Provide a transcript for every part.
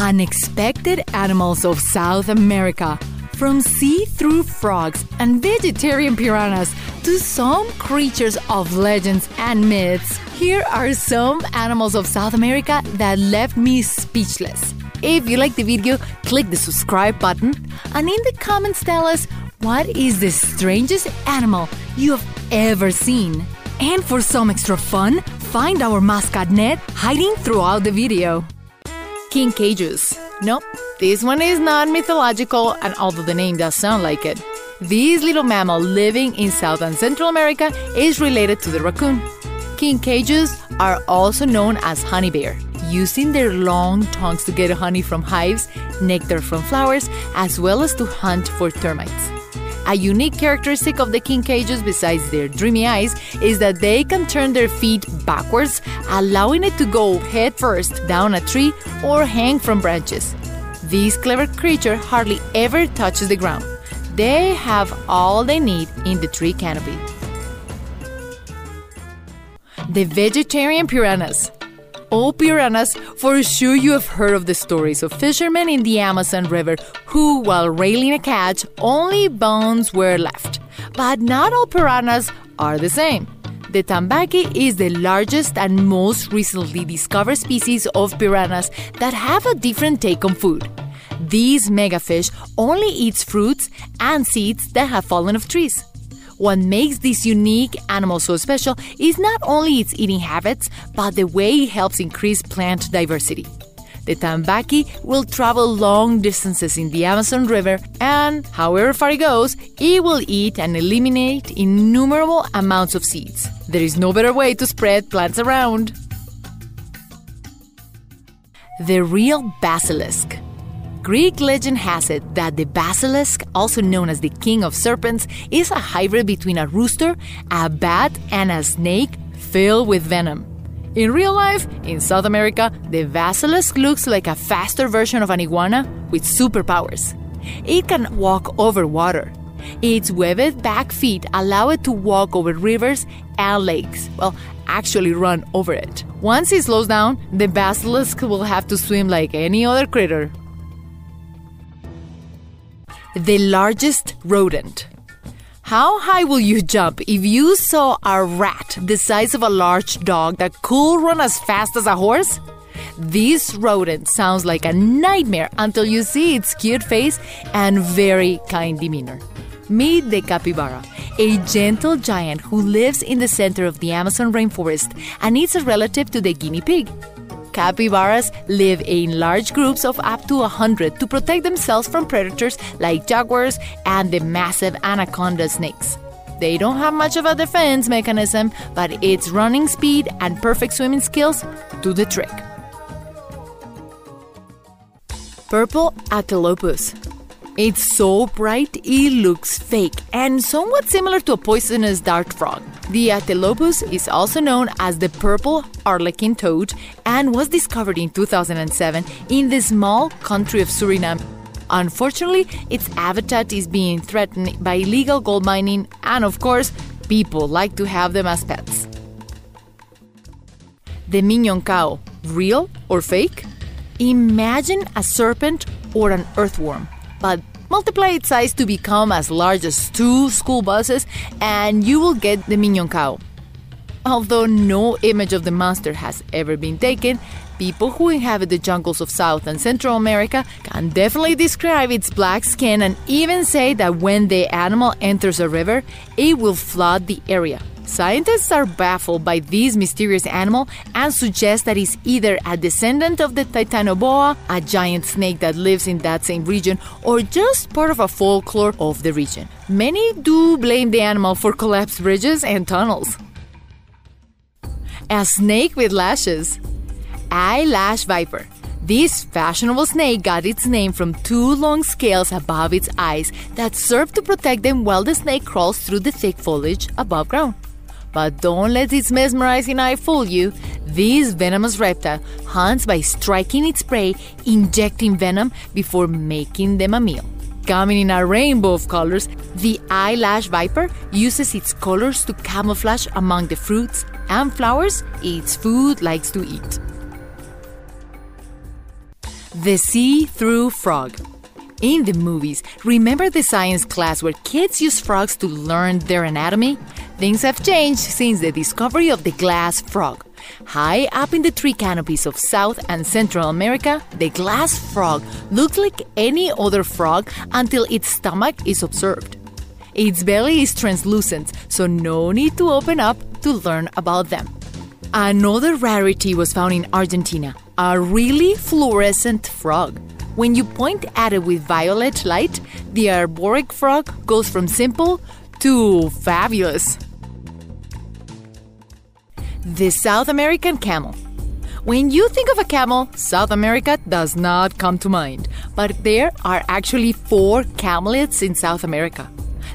Unexpected animals of South America. From see through frogs and vegetarian piranhas to some creatures of legends and myths, here are some animals of South America that left me speechless. If you like the video, click the subscribe button and in the comments tell us what is the strangest animal you have ever seen. And for some extra fun, find our mascot Ned hiding throughout the video. Kinkajous. Nope, this one is not mythological, and although the name does sound like it, this little mammal living in South and Central America is related to the raccoon. Kinkajous are also known as honey bear, using their long tongues to get honey from hives, nectar from flowers, as well as to hunt for termites. A unique characteristic of the kinkajous, besides their dreamy eyes, is that they can turn their feet backwards, allowing it to go head first down a tree or hang from branches. This clever creature hardly ever touches the ground. They have all they need in the tree canopy. The vegetarian piranhas. Oh, piranhas, for sure you have heard of the stories of fishermen in the Amazon River who, while railing a catch, only bones were left. But not all piranhas are the same. The tambaqui is the largest and most recently discovered species of piranhas that have a different take on food. These megafish only eats fruits and seeds that have fallen off trees. What makes this unique animal so special is not only its eating habits, but the way it helps increase plant diversity. The tambaqui will travel long distances in the Amazon River, and however far it goes, it will eat and eliminate innumerable amounts of seeds. There is no better way to spread plants around. The real basilisk. Greek legend has it that the basilisk, also known as the king of serpents, is a hybrid between a rooster, a bat, and a snake filled with venom. In real life, in South America, the basilisk looks like a faster version of an iguana with superpowers. It can walk over water. Its webbed back feet allow it to walk over rivers and lakes. Well, actually run over it. Once it slows down, the basilisk will have to swim like any other critter the largest rodent. How high will you jump if you saw a rat the size of a large dog that could run as fast as a horse? This rodent sounds like a nightmare until you see its cute face and very kind demeanor. Meet the capybara, a gentle giant who lives in the center of the Amazon rainforest and is a relative to the guinea pig. Capybaras live in large groups of up to 100 to protect themselves from predators like jaguars and the massive anaconda snakes. They don't have much of a defense mechanism, but its running speed and perfect swimming skills do the trick. Purple Atelopus it's so bright it looks fake and somewhat similar to a poisonous dart frog. The Atelopus is also known as the purple arlequin toad and was discovered in 2007 in the small country of Suriname. Unfortunately, its habitat is being threatened by illegal gold mining, and of course, people like to have them as pets. The minhoncao, real or fake? Imagine a serpent or an earthworm but multiply its size to become as large as two school buses, and you will get the minhoncao. Although no image of the monster has ever been taken, people who inhabit the jungles of South and Central America can definitely describe its black skin and even say that when the animal enters a river, it will flood the area. Scientists are baffled by this mysterious animal and suggest that it's either a descendant of the titanoboa, a giant snake that lives in that same region, or just part of a folklore of the region. Many do blame the animal for collapsed bridges and tunnels. A snake with lashes. Eyelash viper. This fashionable snake got its name from two long scales above its eyes that serve to protect them while the snake crawls through the thick foliage above ground. But don't let its mesmerizing eye fool you. This venomous reptile hunts by striking its prey, injecting venom before making them a meal. Coming in a rainbow of colors, the eyelash viper uses its colors to camouflage among the fruits and flowers its food likes to eat. The see through frog. In the movies, remember the science class where kids use frogs to learn their anatomy? Things have changed since the discovery of the glass frog. High up in the tree canopies of South and Central America, the glass frog looks like any other frog until its stomach is observed. Its belly is translucent, so no need to open up to learn about them. Another rarity was found in Argentina a really fluorescent frog. When you point at it with violet light, the arboric frog goes from simple to fabulous. The South American camel. When you think of a camel, South America does not come to mind, but there are actually four camelids in South America.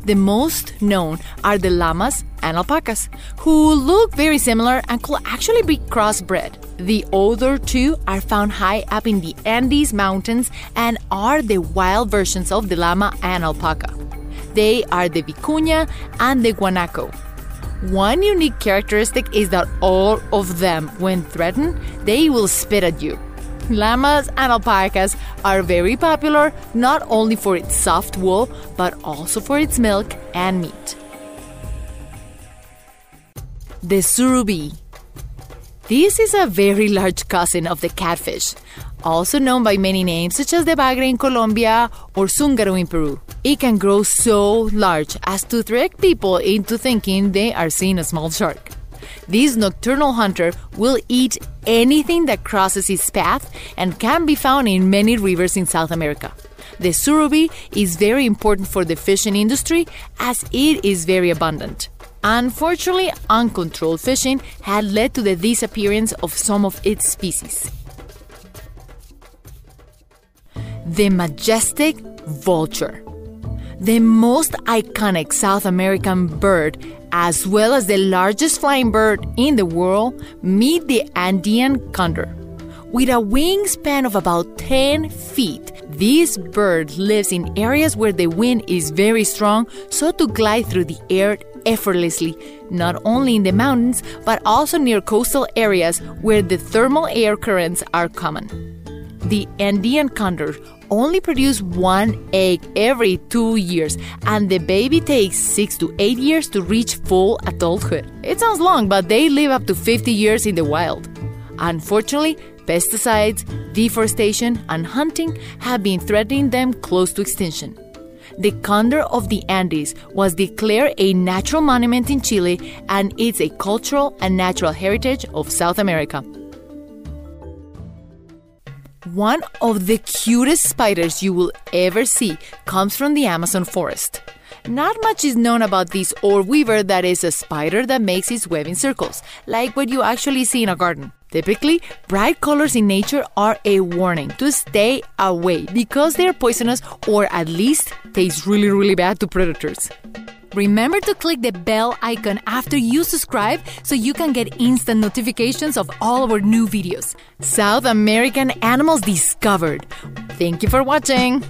The most known are the llamas and alpacas, who look very similar and could actually be crossbred. The other two are found high up in the Andes Mountains and are the wild versions of the llama and alpaca. They are the vicuña and the guanaco. One unique characteristic is that all of them, when threatened, they will spit at you. Llamas and alpacas are very popular not only for its soft wool, but also for its milk and meat. The surubí. This is a very large cousin of the catfish, also known by many names such as the bagre in Colombia or zungaro in Peru. It can grow so large as to trick people into thinking they are seeing a small shark. This nocturnal hunter will eat anything that crosses its path and can be found in many rivers in South America. The surubí is very important for the fishing industry as it is very abundant. Unfortunately, uncontrolled fishing had led to the disappearance of some of its species. The majestic vulture. The most iconic South American bird as well as the largest flying bird in the world, meet the Andean condor. With a wingspan of about 10 feet, this bird lives in areas where the wind is very strong, so to glide through the air effortlessly, not only in the mountains, but also near coastal areas where the thermal air currents are common. The Andean condor only produce one egg every two years, and the baby takes six to eight years to reach full adulthood. It sounds long, but they live up to 50 years in the wild. Unfortunately, pesticides, deforestation, and hunting have been threatening them close to extinction. The condor of the Andes was declared a natural monument in Chile and it's a cultural and natural heritage of South America. One of the cutest spiders you will ever see comes from the Amazon forest. Not much is known about this orb weaver that is a spider that makes its web in circles, like what you actually see in a garden. Typically, bright colors in nature are a warning to stay away because they are poisonous or at least taste really, really bad to predators. Remember to click the bell icon after you subscribe so you can get instant notifications of all our new videos. South American animals discovered. Thank you for watching.